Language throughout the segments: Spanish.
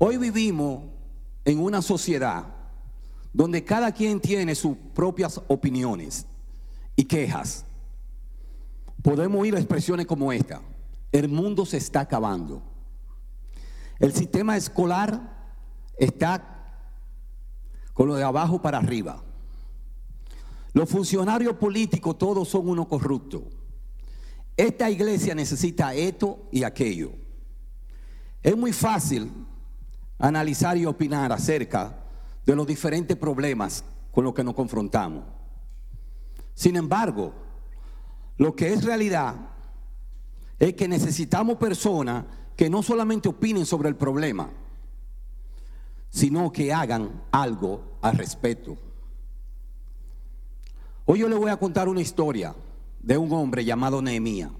Hoy vivimos en una sociedad donde cada quien tiene sus propias opiniones y quejas. Podemos oír expresiones como esta. El mundo se está acabando. El sistema escolar está con lo de abajo para arriba. Los funcionarios políticos todos son unos corruptos. Esta iglesia necesita esto y aquello. Es muy fácil analizar y opinar acerca de los diferentes problemas con los que nos confrontamos. Sin embargo, lo que es realidad es que necesitamos personas que no solamente opinen sobre el problema, sino que hagan algo al respecto. Hoy yo le voy a contar una historia de un hombre llamado Nehemías.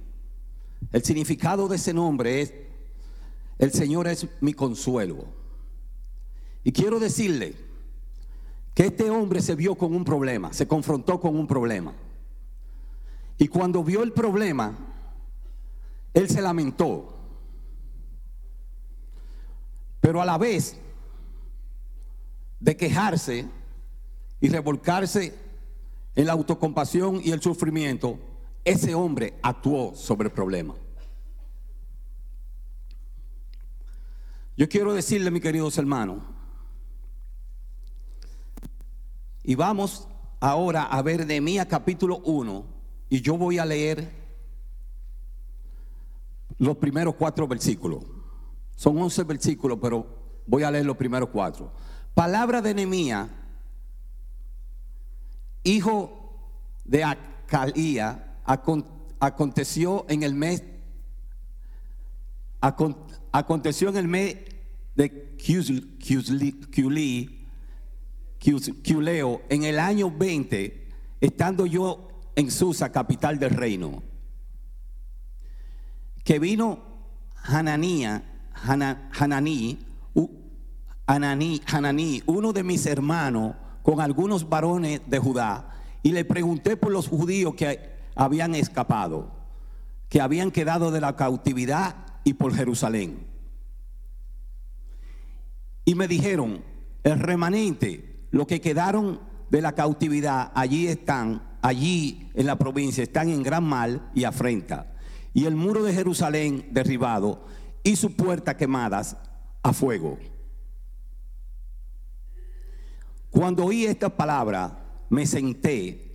El significado de ese nombre es, el Señor es mi consuelo. Y quiero decirle que este hombre se vio con un problema, se confrontó con un problema. Y cuando vio el problema, él se lamentó. Pero a la vez de quejarse y revolcarse en la autocompasión y el sufrimiento, ese hombre actuó sobre el problema. Yo quiero decirle, mis queridos hermanos, y vamos ahora a ver Nehemías capítulo 1, y yo voy a leer los primeros cuatro versículos. Son once versículos, pero voy a leer los primeros cuatro. Palabra de Nehemías, hijo de Acalía, aconteció en el mes aconteció en el mes de Culeo en el año 20, estando yo en Susa, capital del reino, que vino Hananía, Hananí, Hananí, uno de mis hermanos, con algunos varones de Judá, y le pregunté por los judíos que habían escapado, que habían quedado de la cautividad y por Jerusalén. Y me dijeron, el remanente, los que quedaron de la cautividad, allí están, allí en la provincia, están en gran mal y afrenta. Y el muro de Jerusalén derribado y sus puertas quemadas a fuego. Cuando oí esta palabra, me senté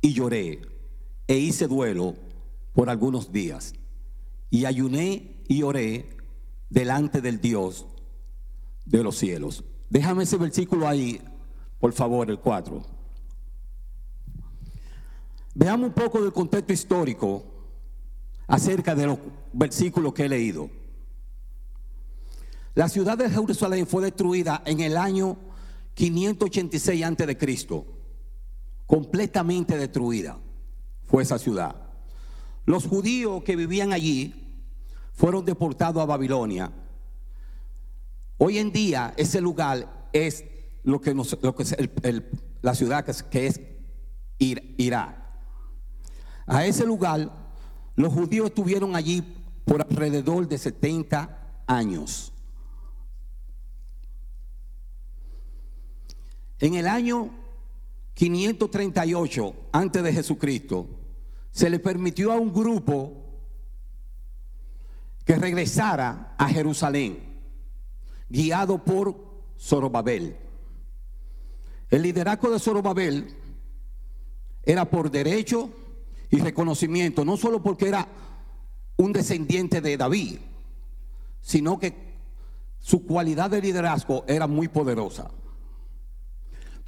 y lloré e hice duelo por algunos días. Y ayuné y oré delante del Dios de los cielos. Déjame ese versículo ahí, por favor, el 4. Veamos un poco del contexto histórico acerca de los versículos que he leído. La ciudad de Jerusalén fue destruida en el año 586 antes de Cristo. Completamente destruida fue esa ciudad. Los judíos que vivían allí fueron deportados a Babilonia. Hoy en día ese lugar es lo que, la ciudad que es, Irak. A ese lugar los judíos estuvieron allí por alrededor de 70 años. En el año 538 antes de Jesucristo, se le permitió a un grupo que regresara a Jerusalén, guiado por Zorobabel. El liderazgo de Zorobabel era por derecho y reconocimiento, no solo porque era un descendiente de David, sino que su cualidad de liderazgo era muy poderosa.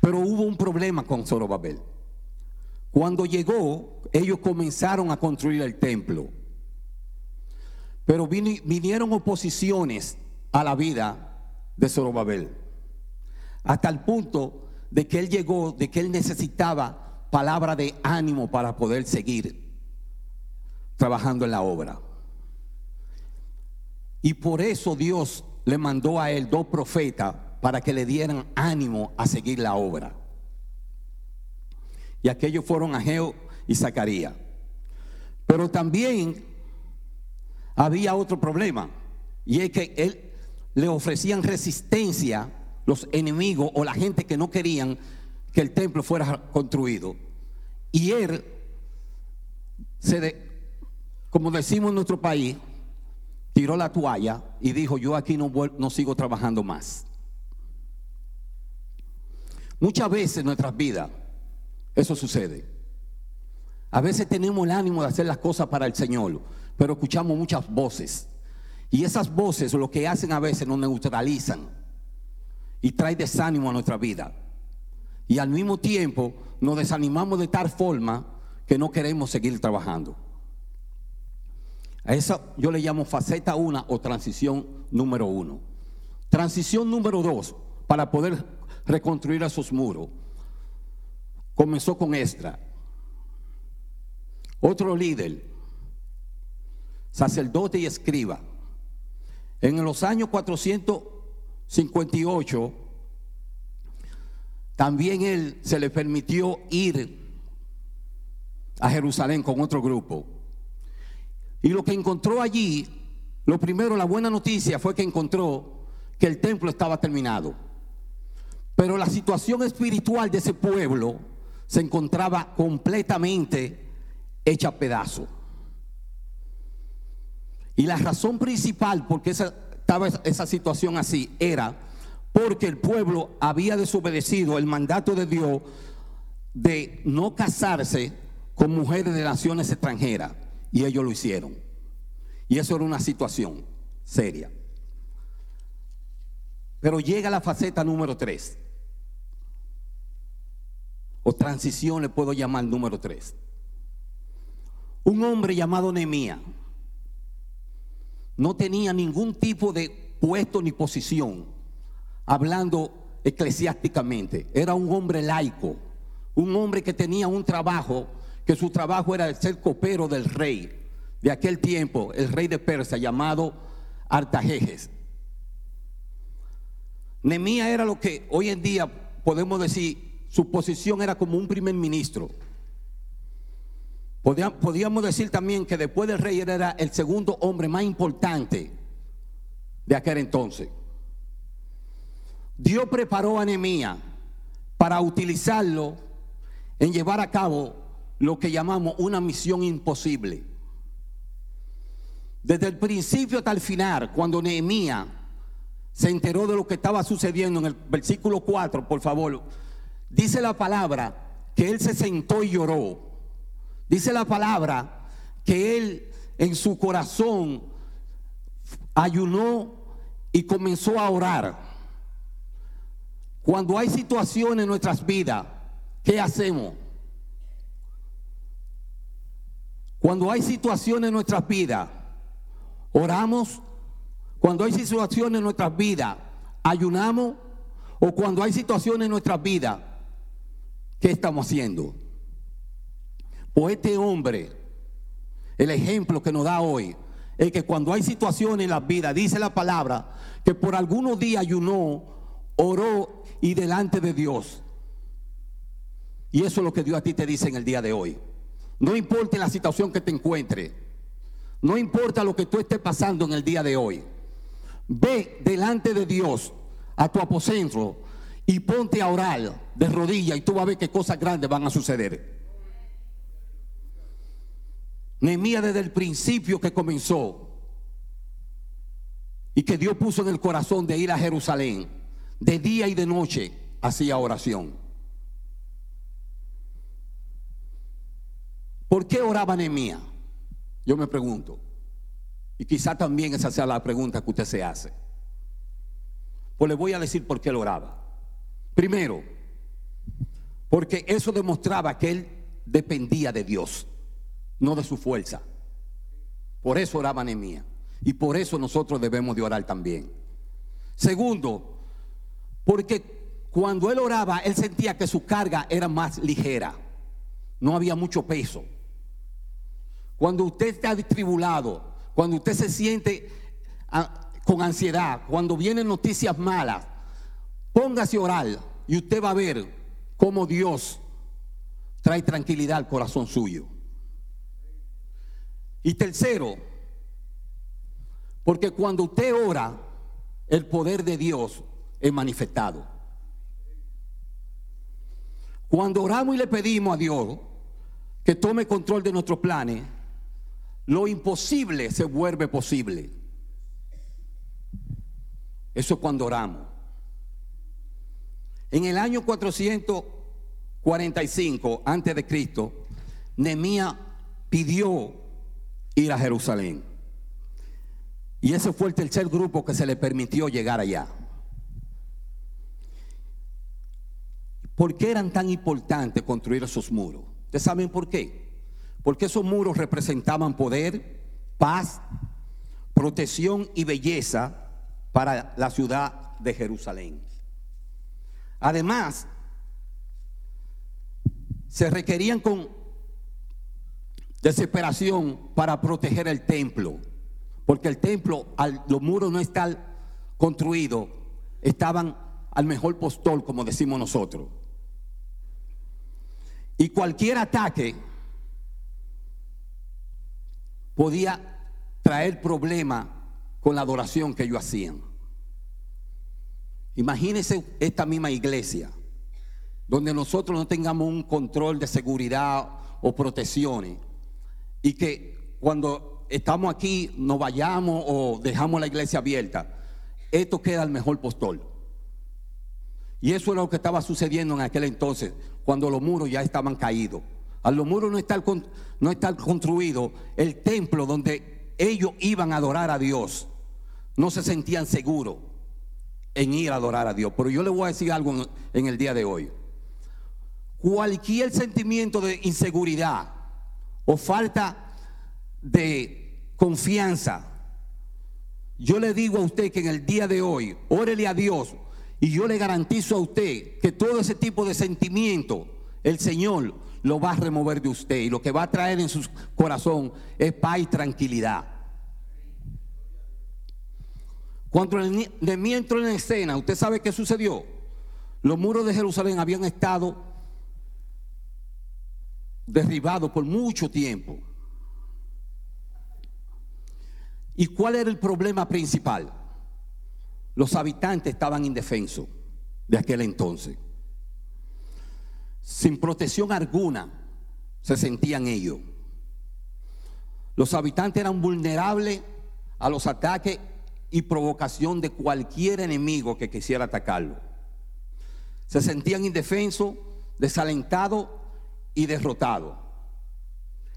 Pero hubo un problema con Zorobabel. Cuando llegó, ellos comenzaron a construir el templo. Pero vinieron oposiciones a la vida de Zorobabel. Hasta el punto de que él llegó, de que él necesitaba palabra de ánimo para poder seguir trabajando en la obra. Y por eso Dios le mandó a él dos profetas para que le dieran ánimo a seguir la obra. Y aquellos fueron Ageo y Zacarías. Pero también había otro problema, y es que él, le ofrecían resistencia los enemigos o la gente que no querían que el templo fuera construido. Y él se de, como decimos en nuestro país, tiró la toalla y dijo, yo aquí no, no sigo trabajando más. Muchas veces en nuestras vidas eso sucede. A veces tenemos el ánimo de hacer las cosas para el Señor, pero escuchamos muchas voces. Y esas voces lo que hacen a veces nos neutralizan y trae desánimo a nuestra vida. Y al mismo tiempo nos desanimamos de tal forma que no queremos seguir trabajando. A eso yo le llamo faceta 1 o transición número 1. Transición número 2, para poder reconstruir esos muros, comenzó con Esdra. Otro líder, sacerdote y escriba. En los años 458, también él se le permitió ir a Jerusalén con otro grupo. Y lo que encontró allí, lo primero, la buena noticia fue que encontró que el templo estaba terminado. Pero la situación espiritual de ese pueblo se encontraba completamente hecha a pedazo. Y la razón principal por qué estaba esa situación así era porque el pueblo había desobedecido el mandato de Dios de no casarse con mujeres de naciones extranjeras. Y ellos lo hicieron. Y eso era una situación seria. Pero llega la faceta número 3. O transición le puedo llamar número 3. Un hombre llamado Nehemías no tenía ningún tipo de puesto ni posición, hablando eclesiásticamente. Era un hombre laico, un hombre que tenía un trabajo que su trabajo era ser copero del rey de aquel tiempo, el rey de Persia llamado Artajejes. Nemía era lo que hoy en día podemos decir, su posición era como un primer ministro. Podíamos decir también que después del rey era el segundo hombre más importante de aquel entonces. Dios preparó a Nemía para utilizarlo en llevar a cabo lo que llamamos una misión imposible. Desde el principio hasta el final, cuando Nehemías se enteró de lo que estaba sucediendo en el versículo 4, por favor, dice la palabra que él se sentó y lloró. Dice la palabra que él en su corazón ayunó y comenzó a orar. Cuando hay situaciones en nuestras vidas, ¿qué hacemos? Cuando hay situaciones en nuestras vidas, oramos. Cuando hay situaciones en nuestras vidas, ayunamos. O cuando hay situaciones en nuestras vidas, ¿qué estamos haciendo? Pues este hombre, el ejemplo que nos da hoy, es que cuando hay situaciones en la vida, dice la palabra, que por algunos días ayunó, oró y delante de Dios. Y eso es lo que Dios a ti te dice en el día de hoy. No importa la situación que te encuentre. No importa lo que tú estés pasando en el día de hoy. Ve delante de Dios a tu aposento y ponte a orar de rodillas y tú vas a ver qué cosas grandes van a suceder. Nehemías desde el principio que comenzó y que Dios puso en el corazón de ir a Jerusalén, de día y de noche hacía oración. ¿Por qué oraba Nehemías? Yo me pregunto. Y quizá también esa sea la pregunta que usted se hace. Pues le voy a decir por qué él oraba. Primero, porque eso demostraba que él dependía de Dios, no de su fuerza. Por eso oraba Nehemías. Y por eso nosotros debemos de orar también. Segundo, porque cuando él oraba, él sentía que su carga era más ligera. No había mucho peso. Cuando usted está distribulado, cuando usted se siente ah, con ansiedad, cuando vienen noticias malas, póngase a orar y usted va a ver cómo Dios trae tranquilidad al corazón suyo. Y tercero, porque cuando usted ora, el poder de Dios es manifestado. Cuando oramos y le pedimos a Dios que tome control de nuestros planes, lo imposible se vuelve posible. Eso es cuando oramos. En el año 445 antes de Cristo, Nehemías pidió ir a Jerusalén. Y ese fue el tercer grupo que se le permitió llegar allá. ¿Por qué eran tan importantes construir esos muros? ¿Ustedes saben por qué? Porque esos muros representaban poder, paz, protección y belleza para la ciudad de Jerusalén. Además, se requerían con desesperación para proteger el templo, porque el templo, al los muros no estar construidos, estaban al mejor postor, como decimos nosotros. Y cualquier ataque podía traer problemas con la adoración que ellos hacían. Imagínense esta misma iglesia, donde nosotros no tengamos un control de seguridad o protecciones, y que cuando estamos aquí nos vayamos o dejamos la iglesia abierta, esto queda al mejor postor. Y eso es lo que estaba sucediendo en aquel entonces, cuando los muros ya estaban caídos. A los muros no estar, no estar construido el templo donde ellos iban a adorar a Dios, no se sentían seguros en ir a adorar a Dios. Pero yo le voy a decir algo en el día de hoy. Cualquier sentimiento de inseguridad o falta de confianza, yo le digo a usted que en el día de hoy, órele a Dios y yo le garantizo a usted que todo ese tipo de sentimiento, el Señor lo va a remover de usted y lo que va a traer en su corazón es paz y tranquilidad. Cuando de mí entró en escena, ¿usted sabe qué sucedió? Los muros de Jerusalén habían estado derribados por mucho tiempo. ¿Y cuál era el problema principal? Los habitantes estaban indefensos de aquel entonces. Sin protección alguna se sentían ellos. Los habitantes eran vulnerables a los ataques y provocación de cualquier enemigo que quisiera atacarlo. Se sentían indefensos, desalentados y derrotados.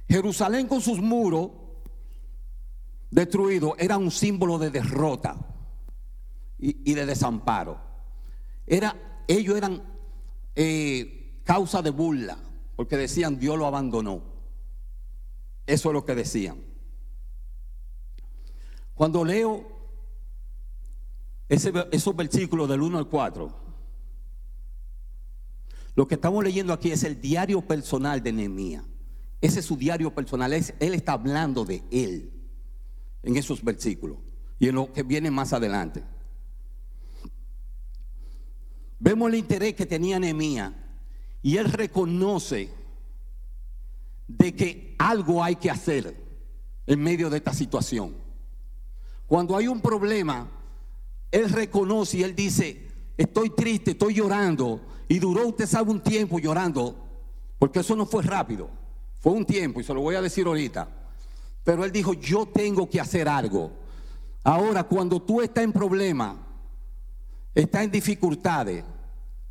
Jerusalén con sus muros destruidos era un símbolo de derrota y, de desamparo. Era, ellos eran eh, causa de burla, porque decían Dios lo abandonó. Eso es lo que decían. Cuando leo esos versículos del 1 al 4. Lo que estamos leyendo aquí es el diario personal de Nehemías. Ese es su diario personal. él está hablando de él en esos versículos y en lo que viene más adelante. Vemos el interés que tenía Nehemías y él reconoce de que algo hay que hacer en medio de esta situación. Cuando hay un problema, él reconoce y él dice, estoy triste, estoy llorando. Y duró, usted sabe, un tiempo llorando, porque eso no fue rápido, fue un tiempo, y se lo voy a decir ahorita. Pero él dijo, yo tengo que hacer algo. Ahora, cuando tú estás en problema, estás en dificultades,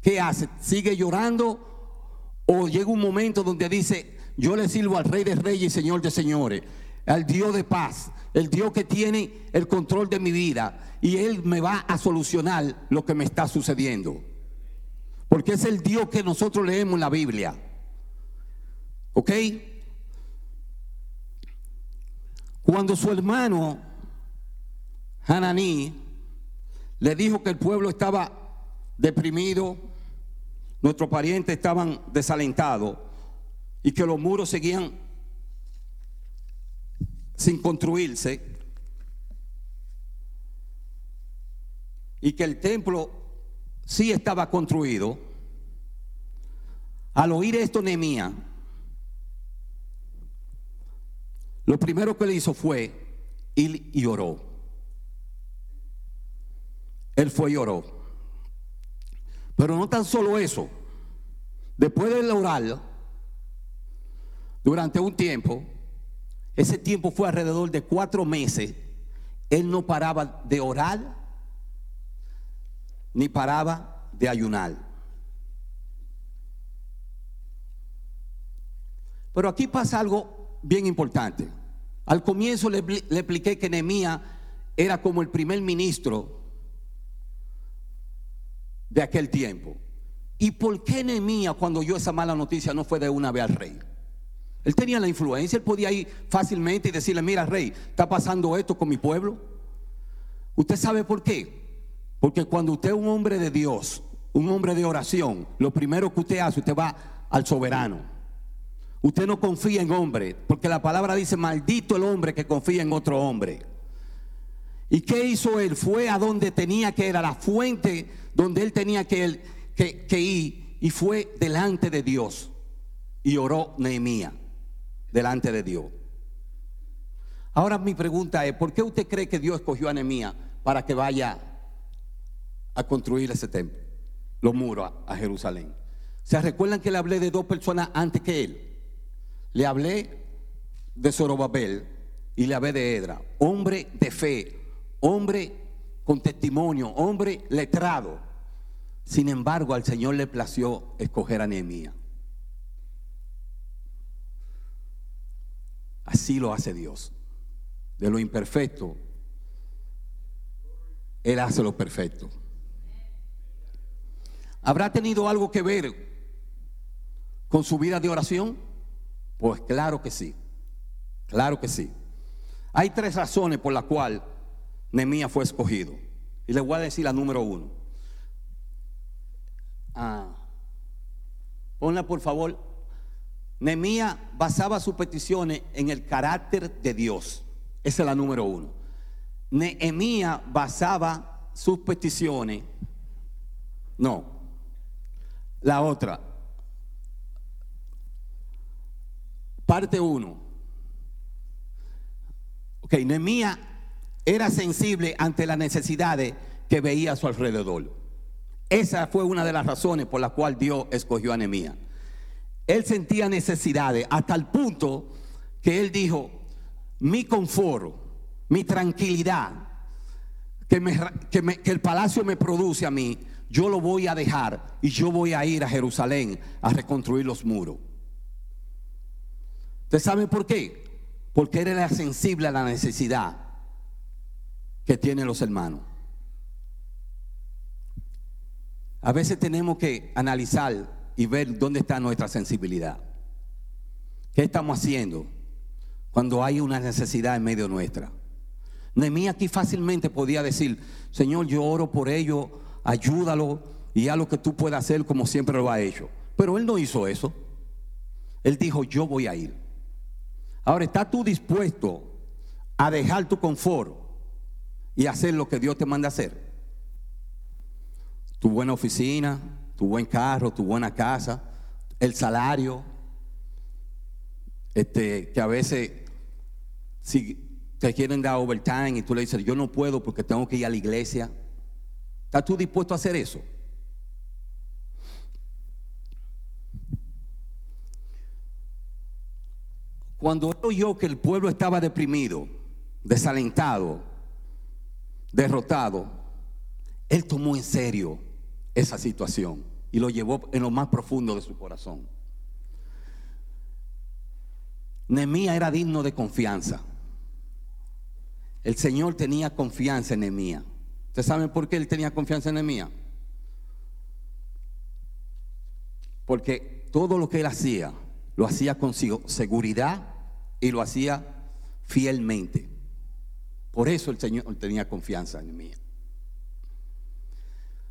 ¿qué hace? ¿Sigue llorando? ¿O llega un momento donde dice, yo le sirvo al Rey de Reyes y Señor de Señores, al Dios de paz, el Dios que tiene el control de mi vida, y Él me va a solucionar lo que me está sucediendo. Porque es el Dios que nosotros leemos en la Biblia. ¿Ok? Cuando su hermano Hananí le dijo que el pueblo estaba deprimido, nuestros parientes estaban desalentados y que los muros seguían sin construirse, y que el templo sí estaba construido, al oír esto Nehemías, lo primero que le hizo fue ir y oró. él fue y oró. Pero no tan solo eso. Después de orar, durante un tiempo, ese tiempo fue alrededor de cuatro meses, él no paraba de orar ni paraba de ayunar. Pero aquí pasa algo bien importante. Al comienzo le, le expliqué que Nehemías era como el primer ministro de aquel tiempo. ¿Y por qué Nehemías cuando oyó esa mala noticia no fue de una vez al rey? Él tenía la influencia, él podía ir fácilmente y decirle, mira rey, está pasando esto con mi pueblo. ¿Usted sabe por qué? Porque cuando usted es un hombre de Dios, un hombre de oración, lo primero que usted hace, usted va al soberano. Usted no confía en hombre, porque la palabra dice, maldito el hombre que confía en otro hombre. ¿Y qué hizo él? Fue a donde tenía que ir, a la fuente donde él tenía que, ir, y fue delante de Dios. Y oró Nehemías delante de Dios. Ahora mi pregunta es, ¿por qué usted cree que Dios escogió a Nehemías para que vaya a construir ese templo, los muros a, Jerusalén? ¿Se recuerdan que le hablé de dos personas antes que él? Le hablé de Zorobabel y le hablé de Edra, hombre de fe, hombre con testimonio, hombre letrado. Sin embargo, al Señor le plació escoger a Nehemías. Así lo hace Dios. De lo imperfecto, Él hace lo perfecto. ¿Habrá tenido algo que ver con su vida de oración? Pues claro que sí. Claro que sí. Hay tres razones por las cuales Nehemías fue escogido. Y les voy a decir la número uno. Ah, ponla por favor Nehemías basaba sus peticiones en el carácter de Dios. Esa es la número uno. Nehemías basaba sus peticiones. No. La otra. Parte uno. Ok, Nehemías era sensible ante las necesidades que veía a su alrededor. Esa fue una de las razones por las cuales Dios escogió a Nehemías él sentía necesidades hasta el punto que él dijo, mi confort, mi tranquilidad, que, el palacio me produce a mí, yo lo voy a dejar y yo voy a ir a Jerusalén a reconstruir los muros. ¿Usted sabe por qué? Porque él era sensible a la necesidad que tienen los hermanos. A veces tenemos que analizar y ver dónde está nuestra sensibilidad. ¿Qué estamos haciendo cuando hay una necesidad en medio nuestra? Nehemías aquí fácilmente podía decir, Señor, yo oro por ello, ayúdalo y haz lo que tú puedas hacer como siempre lo ha hecho. Pero él no hizo eso. Él dijo, yo voy a ir. Ahora, ¿estás tú dispuesto a dejar tu confort y hacer lo que Dios te manda hacer? Tu buena oficina, tu buen carro, tu buena casa, el salario, este, que a veces si te quieren dar overtime y tú le dices, yo no puedo porque tengo que ir a la iglesia, ¿estás tú dispuesto a hacer eso? Cuando oyó que el pueblo estaba deprimido, desalentado, derrotado, él tomó en serio esa situación y lo llevó en lo más profundo de su corazón. Nemía era digno de confianza. El Señor tenía confianza en Nemía. ¿Ustedes saben por qué él tenía confianza en Nemía? Porque todo lo que él hacía, lo hacía con seguridad y lo hacía fielmente. Por eso el Señor tenía confianza en Nehemías.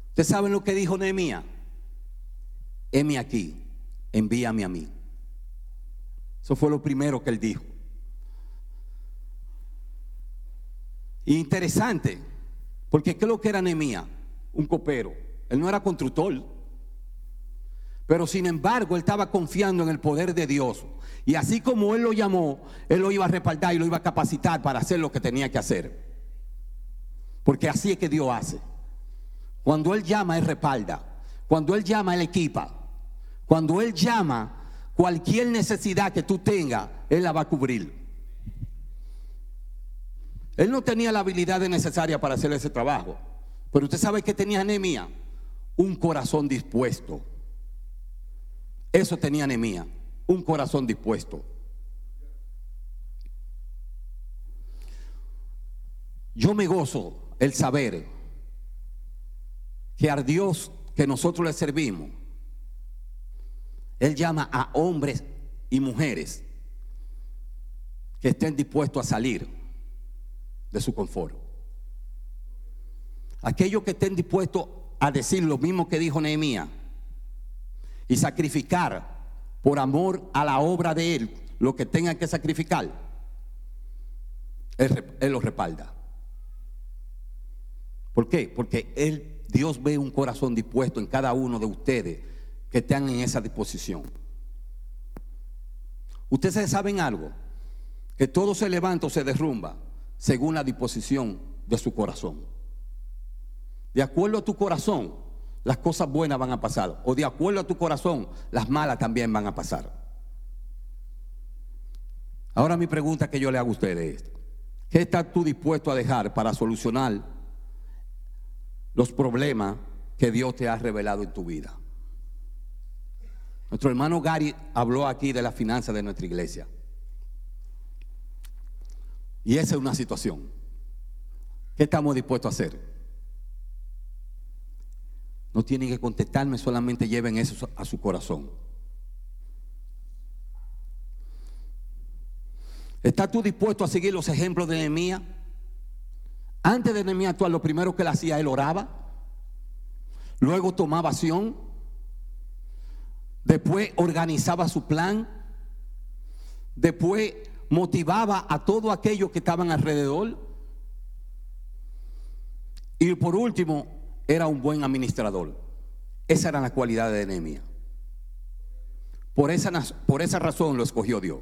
¿Ustedes saben lo que dijo Nehemías? Heme aquí, envíame a mí. Eso fue lo primero que él dijo. interesante, porque ¿qué es lo que era Nehemías? Un copero. Él no era constructor. Pero sin embargo, él estaba confiando en el poder de Dios. Y así como él lo llamó, él lo iba a respaldar y lo iba a capacitar para hacer lo que tenía que hacer. Porque así es que Dios hace. Cuando Él llama, Él respalda. Cuando Él llama, Él equipa. Cuando Él llama, cualquier necesidad que tú tengas, Él la va a cubrir. Él no tenía la habilidad necesaria para hacer ese trabajo. Pero usted sabe que tenía anemia. Un corazón dispuesto. Eso tenía anemia. Un corazón dispuesto. Yo me gozo el saber que al Dios que nosotros le servimos, Él llama a hombres y mujeres que estén dispuestos a salir de su confort. Aquellos que estén dispuestos a decir lo mismo que dijo Nehemías y sacrificar por amor a la obra de Él lo que tengan que sacrificar, Él, él lo respalda. ¿Por qué? Porque él, Dios ve un corazón dispuesto en cada uno de ustedes que están en esa disposición. Ustedes saben algo, que todo se levanta o se derrumba según la disposición de su corazón. De acuerdo a tu corazón, las cosas buenas van a pasar. O de acuerdo a tu corazón, las malas también van a pasar. Ahora mi pregunta que yo le hago a ustedes es, ¿qué estás tú dispuesto a dejar para solucionar los problemas que Dios te ha revelado en tu vida. Nuestro hermano Gary habló aquí de la finanza de nuestra iglesia. Y esa es una situación. ¿Qué estamos dispuestos a hacer? No tienen que contestarme, solamente lleven eso a su corazón. ¿Estás tú dispuesto a seguir los ejemplos de Nehemías? Antes de Nehemías actuar, lo primero que él hacía, él oraba. Luego tomaba acción. Después organizaba su plan. Después motivaba a todos aquellos que estaban alrededor. Y por último, era un buen administrador. Esa era la cualidad de Nehemías. Por esa, por esa razón lo escogió Dios.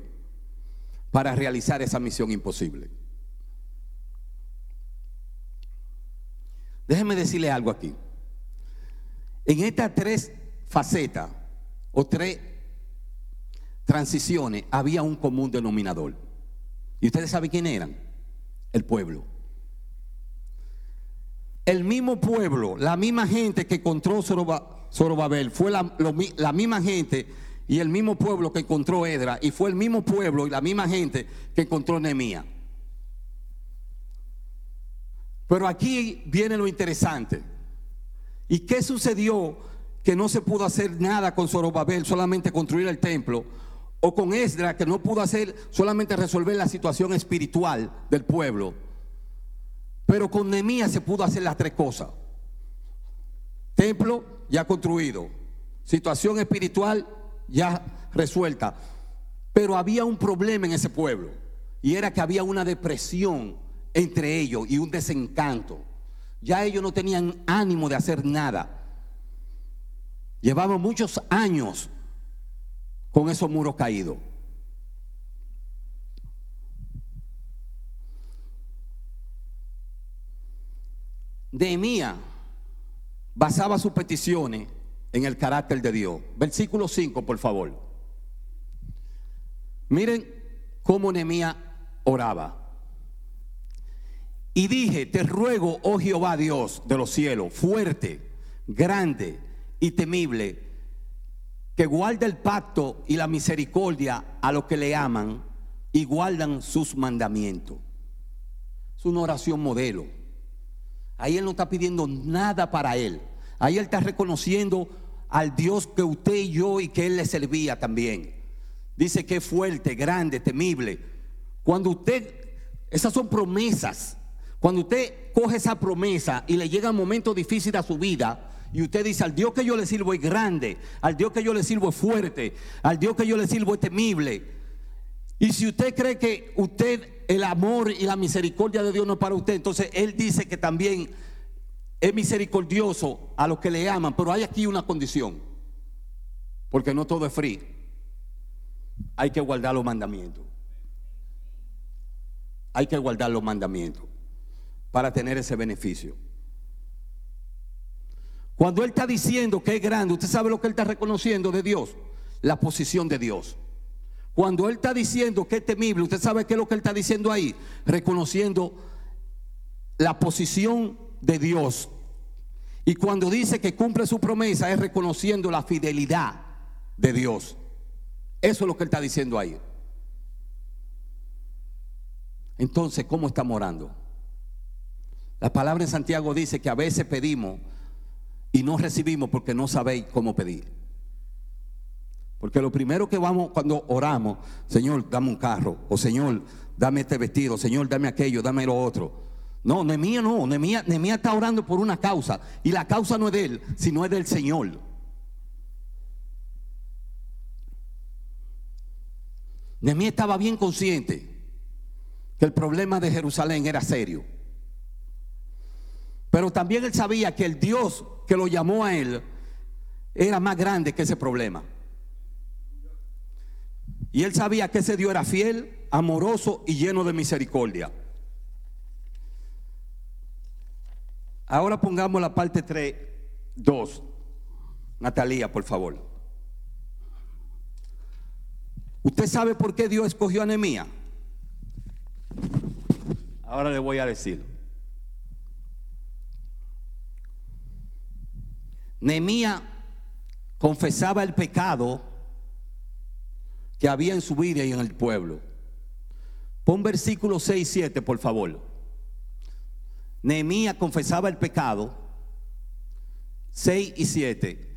Para realizar esa misión imposible. Déjeme decirle algo aquí. En estas tres facetas o tres transiciones había un común denominador. ¿Y ustedes saben quién eran? El pueblo. El mismo pueblo, la misma gente que encontró Zorobabel, fue la, la misma gente y el mismo pueblo que encontró Edra, y fue el mismo pueblo y la misma gente que encontró Nehemías. Pero aquí viene lo interesante. ¿Y qué sucedió que no se pudo hacer nada con Zorobabel, solamente construir el templo? O con Esdra, que no pudo hacer solamente resolver la situación espiritual del pueblo. Pero con Nehemías se pudo hacer las tres cosas. Templo ya construido. Situación espiritual ya resuelta. Pero había un problema en ese pueblo. Y era que había una depresión entre ellos y un desencanto. Ya ellos no tenían ánimo de hacer nada. Llevaban muchos años con esos muros caídos. Nehemías basaba sus peticiones en el carácter de Dios. Versículo 5, por favor. Miren cómo Nehemías oraba. Y dije, te ruego, oh Jehová Dios de los cielos, fuerte, grande y temible, que guarde el pacto y la misericordia a los que le aman y guardan sus mandamientos. Es una oración modelo. Ahí él no está pidiendo nada para él. Ahí él está reconociendo al Dios que usted y yo y que él le servía también. Dice que es fuerte, grande, temible. Cuando usted, esas son promesas cuando usted coge esa promesa y le llega un momento difícil a su vida, y usted dice, al Dios que yo le sirvo es grande, al Dios que yo le sirvo es fuerte, al Dios que yo le sirvo es temible. Y si usted cree que usted, el amor y la misericordia de Dios no es para usted, entonces Él dice que también es misericordioso a los que le aman. Pero hay aquí una condición, porque no todo es free. Hay que guardar los mandamientos. Hay que guardar los mandamientos para tener ese beneficio. Cuando Él está diciendo que es grande, usted sabe lo que Él está reconociendo de Dios, la posición de Dios. Cuando Él está diciendo que es temible, usted sabe qué es lo que Él está diciendo ahí, reconociendo la posición de Dios. Y cuando dice que cumple su promesa, es reconociendo la fidelidad de Dios. Eso es lo que Él está diciendo ahí. Entonces, ¿cómo estamos orando? La palabra en Santiago dice que a veces pedimos y no recibimos porque no sabéis cómo pedir. Porque lo primero que vamos cuando oramos, Señor, dame un carro, o Señor, dame este vestido, Señor, dame aquello, dame lo otro. No, Nemía no, Nemía, Nemía está orando por una causa y la causa no es de él, sino es del Señor. Nemía estaba bien consciente que el problema de Jerusalén era serio. Pero también él sabía que el Dios que lo llamó a él era más grande que ese problema. Y él sabía que ese Dios era fiel, amoroso y lleno de misericordia. Ahora pongamos la parte 3, 2. Natalia, por favor. ¿Usted sabe por qué Dios escogió a Nehemías? Ahora le voy a decir. Nehemías confesaba el pecado que había en su vida y en el pueblo. Pon versículo 6 y 7, por favor. Nehemías confesaba el pecado. 6 y 7.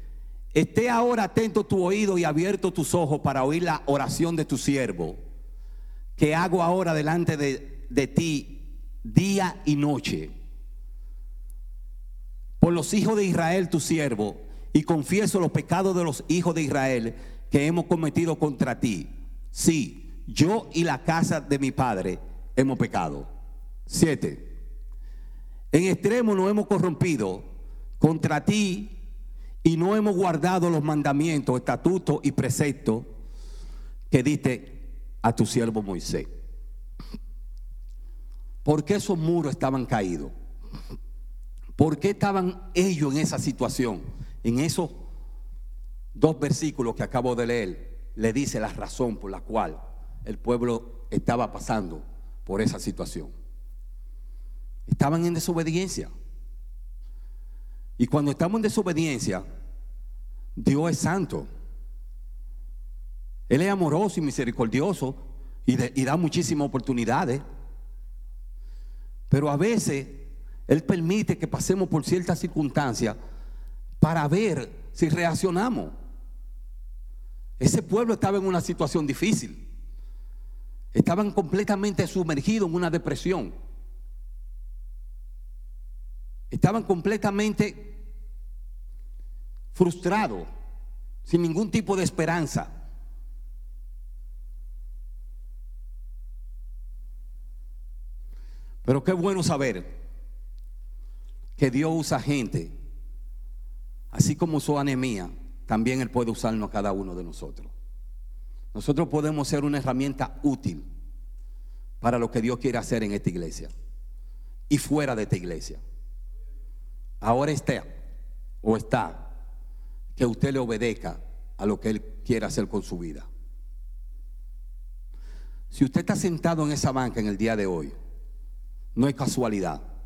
Esté ahora atento tu oído y abierto tus ojos para oír la oración de tu siervo, que hago ahora delante de, de ti día y noche. Por los hijos de Israel, tu siervo, y confieso los pecados de los hijos de Israel que hemos cometido contra ti. Sí, yo y la casa de mi padre hemos pecado. Siete. En extremo nos hemos corrompido contra ti y no hemos guardado los mandamientos, estatutos y preceptos que diste a tu siervo Moisés. ¿Por qué esos muros estaban caídos? ¿Por qué estaban ellos en esa situación? En esos dos versículos que acabo de leer, le dice la razón por la cual el pueblo estaba pasando por esa situación. Estaban en desobediencia. Y cuando estamos en desobediencia, Dios es santo. Él es amoroso y misericordioso y, da muchísimas oportunidades. Pero a veces Él permite que pasemos por ciertas circunstancias para ver si reaccionamos. Ese pueblo estaba en una situación difícil. Estaban completamente sumergidos en una depresión. Estaban completamente frustrados, sin ningún tipo de esperanza. Pero qué bueno saber que Dios usa gente, así como usó a también Él puede usarnos a cada uno de nosotros. Nosotros podemos ser una herramienta útil para lo que Dios quiere hacer en esta iglesia y fuera de esta iglesia. Ahora está o está que usted le obedezca a lo que Él quiere hacer con su vida. Si usted está sentado en esa banca en el día de hoy, no es casualidad.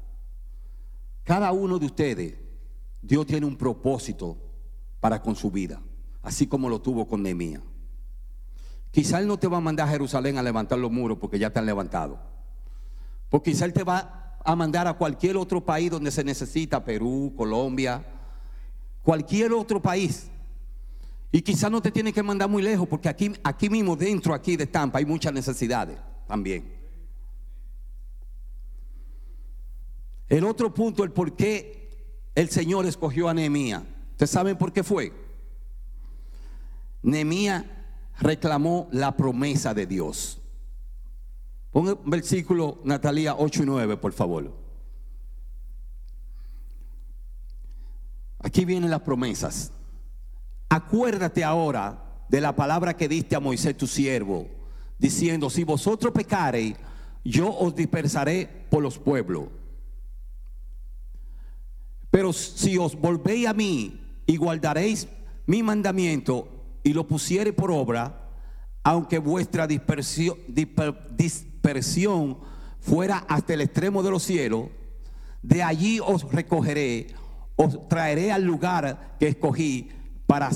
Cada uno de ustedes, Dios tiene un propósito para con su vida, así como lo tuvo con Nehemías. Quizá Él no te va a mandar a Jerusalén a levantar los muros porque ya están levantados. Porque quizá Él te va a mandar a cualquier otro país donde se necesita, Perú, Colombia, cualquier otro país. Y quizá no te tiene que mandar muy lejos porque aquí, aquí mismo, dentro aquí de Tampa, hay muchas necesidades también. El otro punto, el por qué el Señor escogió a Nehemías. ¿Ustedes saben por qué fue? Nehemías reclamó la promesa de Dios. Ponga versículo Natalia 8 y 9, por favor. Aquí vienen las promesas. Acuérdate ahora de la palabra que diste a Moisés tu siervo, diciendo, si vosotros pecareis, yo os dispersaré por los pueblos Pero si os volvéis a mí y guardaréis mi mandamiento y lo pusiere por obra, aunque vuestra dispersión, fuera hasta el extremo de los cielos, de allí os recogeré, os traeré al lugar que escogí para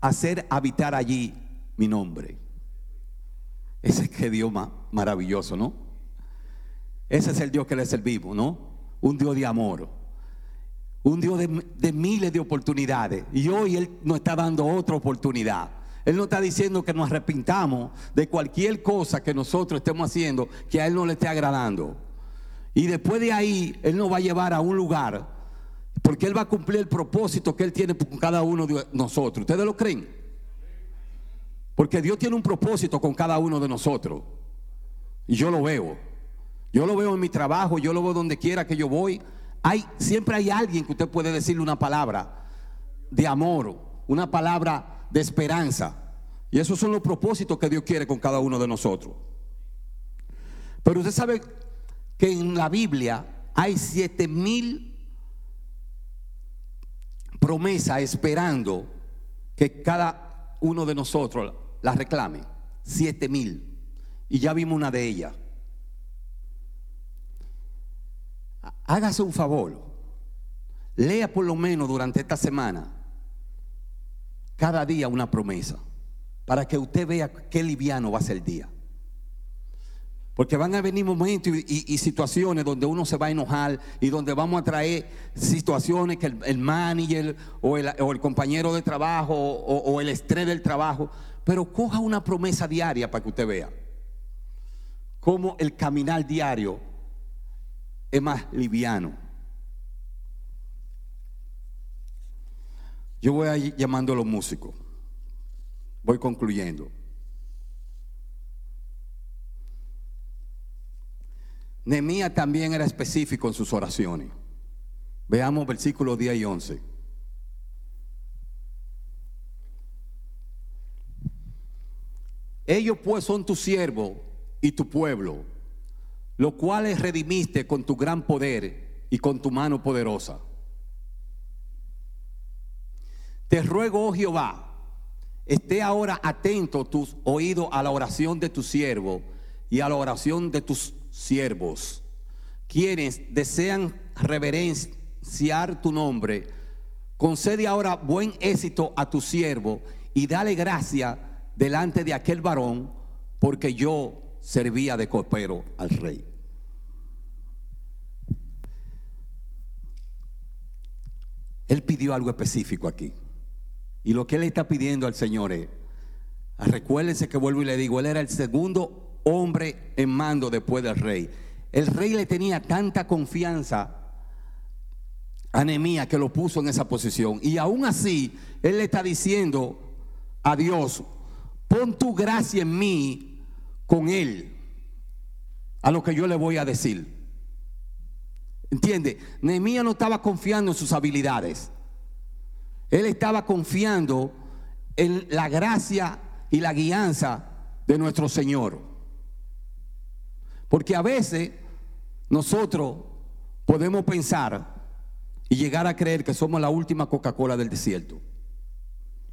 hacer habitar allí mi nombre. Ese es que Dios maravilloso, ¿no? Ese es el Dios que le servimos, ¿no? Un Dios de amor. Un Dios de, miles de oportunidades. Y hoy Él nos está dando otra oportunidad. Él no está diciendo que nos arrepintamos de cualquier cosa que nosotros estemos haciendo que a Él no le esté agradando. Y después de ahí, Él nos va a llevar a un lugar, porque Él va a cumplir el propósito que Él tiene con cada uno de nosotros. ¿Ustedes lo creen? Porque Dios tiene un propósito con cada uno de nosotros. Y yo lo veo. Yo lo veo en mi trabajo, yo lo veo donde quiera que yo voy. Hay, siempre hay alguien que usted puede decirle una palabra de amor, una palabra de esperanza. Y esos son los propósitos que Dios quiere con cada uno de nosotros. Pero usted sabe que en la Biblia hay siete mil promesas esperando que cada uno de nosotros las reclame. Siete mil. Y ya vimos una de ellas. Hágase un favor, lea por lo menos durante esta semana, cada día una promesa, para que usted vea qué liviano va a ser el día. Porque van a venir momentos y, situaciones donde uno se va a enojar y donde vamos a traer situaciones que el, manager o el, compañero de trabajo o, o el estrés del trabajo, pero coja una promesa diaria para que usted vea cómo el caminar diario es más liviano. Yo voy a ir llamando a los músicos. Voy concluyendo. Nehemías también era específico en sus oraciones. Veamos versículos 10 y 11. Ellos pues son tu siervo y tu pueblo lo cual redimiste con tu gran poder y con tu mano poderosa. Te ruego, oh Jehová, esté ahora atento tus oídos a la oración de tu siervo y a la oración de tus siervos, quienes desean reverenciar tu nombre. Concede ahora buen éxito a tu siervo y dale gracia delante de aquel varón, porque yo servía de copero al rey. Él pidió algo específico aquí. Y lo que él está pidiendo al Señor es, recuérdense que vuelvo y le digo, él era el segundo hombre en mando después del rey. El rey le tenía tanta confianza a Nehemías que lo puso en esa posición. Y aún así, él le está diciendo a Dios, pon tu gracia en mí con él a lo que yo le voy a decir. ¿Entiende? Nehemías no estaba confiando en sus habilidades. Él estaba confiando en la gracia y la guianza de nuestro Señor. Porque a veces nosotros podemos pensar y llegar a creer que somos la última Coca-Cola del desierto.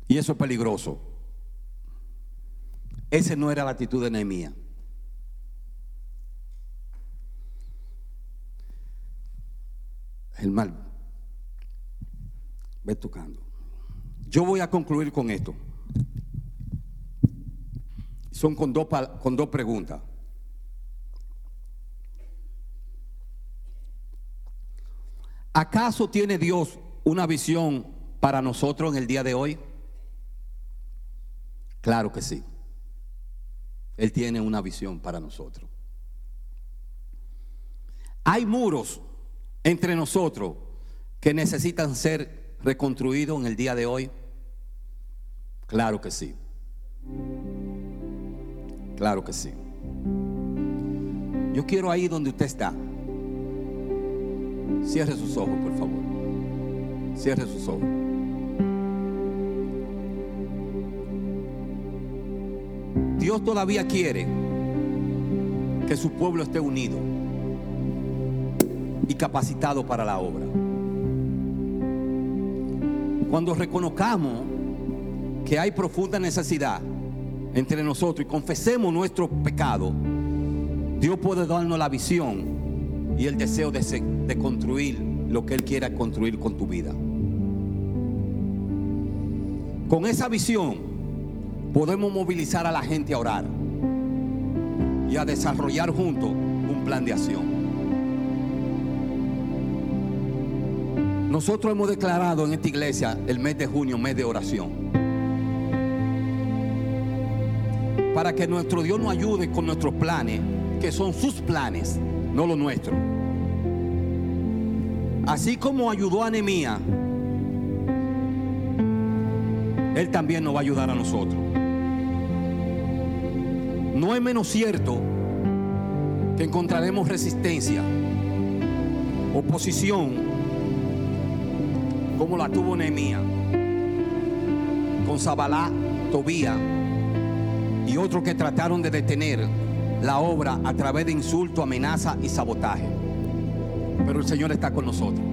Y eso es peligroso. Esa no era la actitud de Nehemías. El mal. Ve tocando. Yo voy a concluir con esto. Son con dos, con dos preguntas. ¿Acaso tiene Dios una visión para nosotros en el día de hoy? Claro que sí. Él tiene una visión para nosotros. Hay muros entre nosotros que necesitan ser reconstruidos en el día de hoy. Claro que sí. Claro que sí. Yo quiero ahí donde usted está. Cierre sus ojos, por favor. Cierre sus ojos. Dios todavía quiere que su pueblo esté unido y capacitado para la obra. Cuando reconozcamos que hay profunda necesidad entre nosotros y confesemos nuestro pecado, Dios puede darnos la visión y el deseo de, de construir lo que Él quiera construir con tu vida. Con esa visión podemos movilizar a la gente a orar y a desarrollar juntos un plan de acción. Nosotros hemos declarado en esta iglesia el mes de junio, mes de oración. Para que nuestro Dios nos ayude con nuestros planes, que son sus planes, no los nuestros. Así como ayudó a Nehemías, Él también nos va a ayudar a nosotros. No es menos cierto que encontraremos resistencia, oposición, como la tuvo Nehemías, con Zabalá, Tobía y otros que trataron de detener la obra a través de insulto, amenaza y sabotaje. Pero el Señor está con nosotros.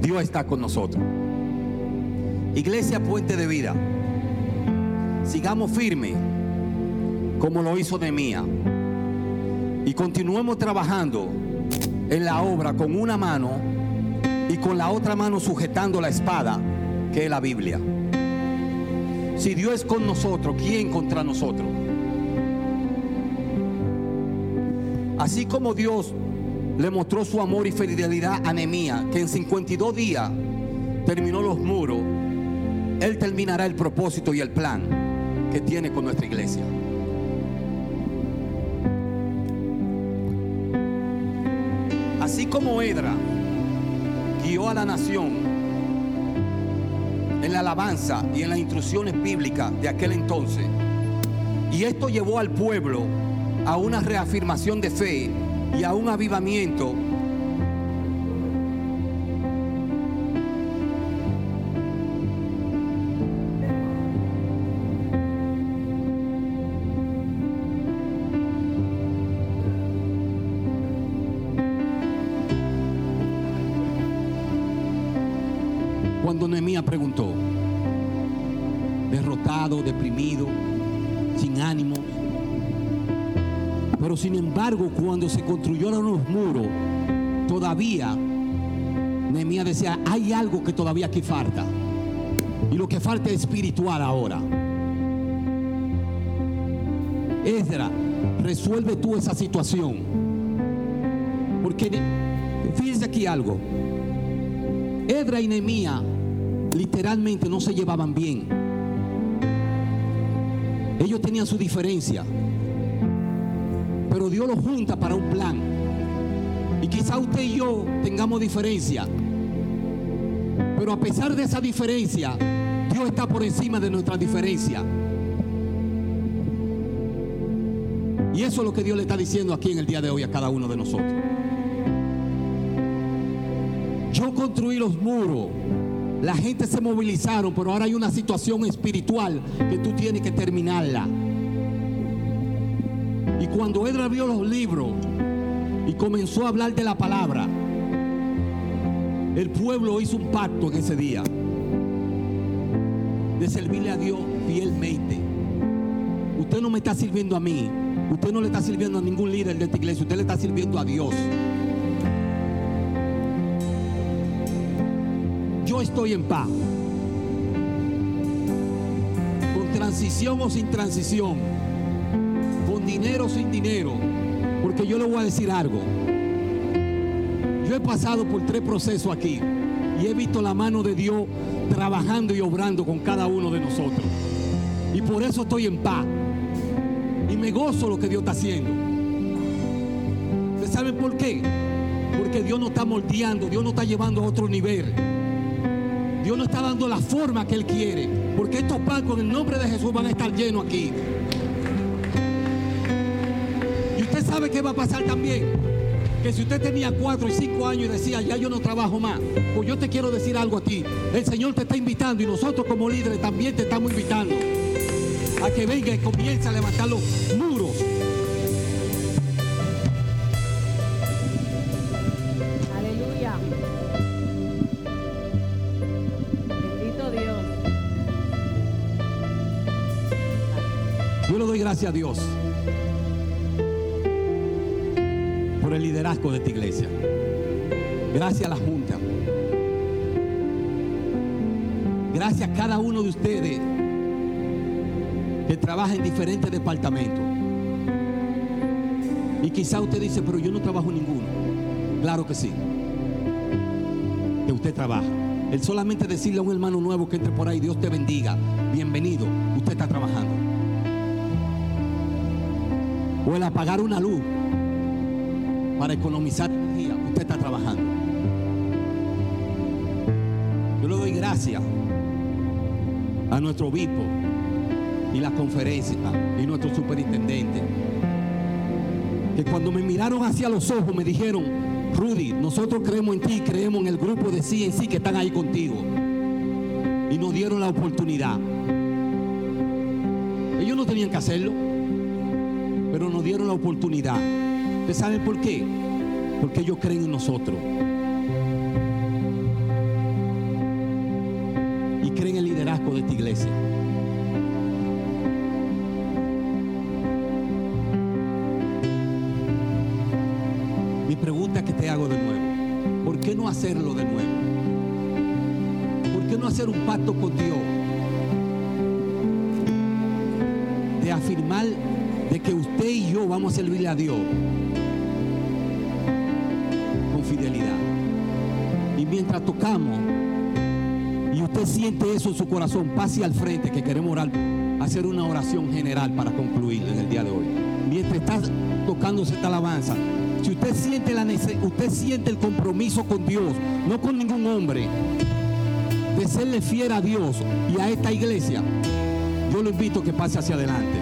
Dios está con nosotros. Iglesia Puente de Vida, sigamos firmes como lo hizo Nehemías y continuemos trabajando en la obra con una mano y con la otra mano sujetando la espada que es la Biblia. Si Dios es con nosotros, ¿quién contra nosotros? Así como Dios le mostró su amor y fidelidad a Nehemías, que en 52 días terminó los muros, Él terminará el propósito y el plan que tiene con nuestra iglesia. Así como Edra guió a la nación en la alabanza y en las instrucciones bíblicas de aquel entonces, y esto llevó al pueblo a una reafirmación de fe y a un avivamiento. Pero sin embargo, cuando se construyeron los muros, todavía Nehemías decía, hay algo que todavía aquí falta. Y lo que falta es espiritual ahora. Esdra, resuelve tú esa situación. Porque fíjense aquí algo. Edra y Nehemías literalmente no se llevaban bien. Ellos tenían su diferencia. Pero Dios los junta para un plan. Y quizá usted y yo tengamos diferencia. Pero a pesar de esa diferencia, Dios está por encima de nuestra diferencia. Y eso es lo que Dios le está diciendo aquí en el día de hoy a cada uno de nosotros. Yo construí los muros. La gente se movilizaron, pero ahora hay una situación espiritual que tú tienes que terminarla. Y cuando Edra abrió los libros y comenzó a hablar de la palabra, el pueblo hizo un pacto en ese día de servirle a Dios fielmente. Usted no me está sirviendo a mí, usted no le está sirviendo a ningún líder de esta iglesia, usted le está sirviendo a Dios. Yo estoy en paz. Con transición o sin transición. Dinero sin dinero. Porque yo le voy a decir algo. Yo he pasado por tres procesos aquí. Y he visto la mano de Dios trabajando y obrando con cada uno de nosotros. Y por eso estoy en paz. Y me gozo lo que Dios está haciendo. ¿Ustedes saben por qué? Porque Dios nos está moldeando, Dios nos está llevando a otro nivel. Dios nos está dando la forma que Él quiere. Porque estos palcos en el nombre de Jesús van a estar llenos aquí. ¿Sabe qué va a pasar también? Que si usted tenía cuatro y cinco años y decía, ya yo no trabajo más, pues yo te quiero decir algo a ti. El Señor te está invitando y nosotros como líderes también te estamos invitando a que venga y comience a levantar los muros. Aleluya. Bendito Dios. Yo le doy gracias a Dios. Por el liderazgo de esta iglesia. Gracias a la Junta. Gracias a cada uno de ustedes que trabaja en diferentes departamentos. Y quizá usted dice, pero yo no trabajo ninguno. Claro que sí. Que usted trabaja. El solamente decirle a un hermano nuevo que entre por ahí, Dios te bendiga, bienvenido, usted está trabajando. O el apagar una luz para economizar energía, usted está trabajando. Yo le doy gracias a nuestro obispo y la conferencia y nuestro superintendente, que cuando me miraron hacia los ojos me dijeron, Rudy, nosotros creemos en ti, creemos en el grupo de sí en sí que están ahí contigo. Y nos dieron la oportunidad. Ellos no tenían que hacerlo, pero nos dieron la oportunidad. ¿Usted sabe por qué? Porque ellos creen en nosotros. Y creen en el liderazgo de esta iglesia. Mi pregunta que te hago de nuevo, ¿por qué no hacerlo de nuevo? ¿Por qué no hacer un pacto con Dios? De afirmar de que usted y yo vamos a servirle a Dios Y mientras tocamos y usted siente eso en su corazón, pase al frente que queremos orar, hacer una oración general para concluir en el día de hoy. Mientras está tocándose esta alabanza, si usted siente la usted siente el compromiso con Dios, no con ningún hombre, de serle fiel a Dios y a esta iglesia, yo lo invito a que pase hacia adelante.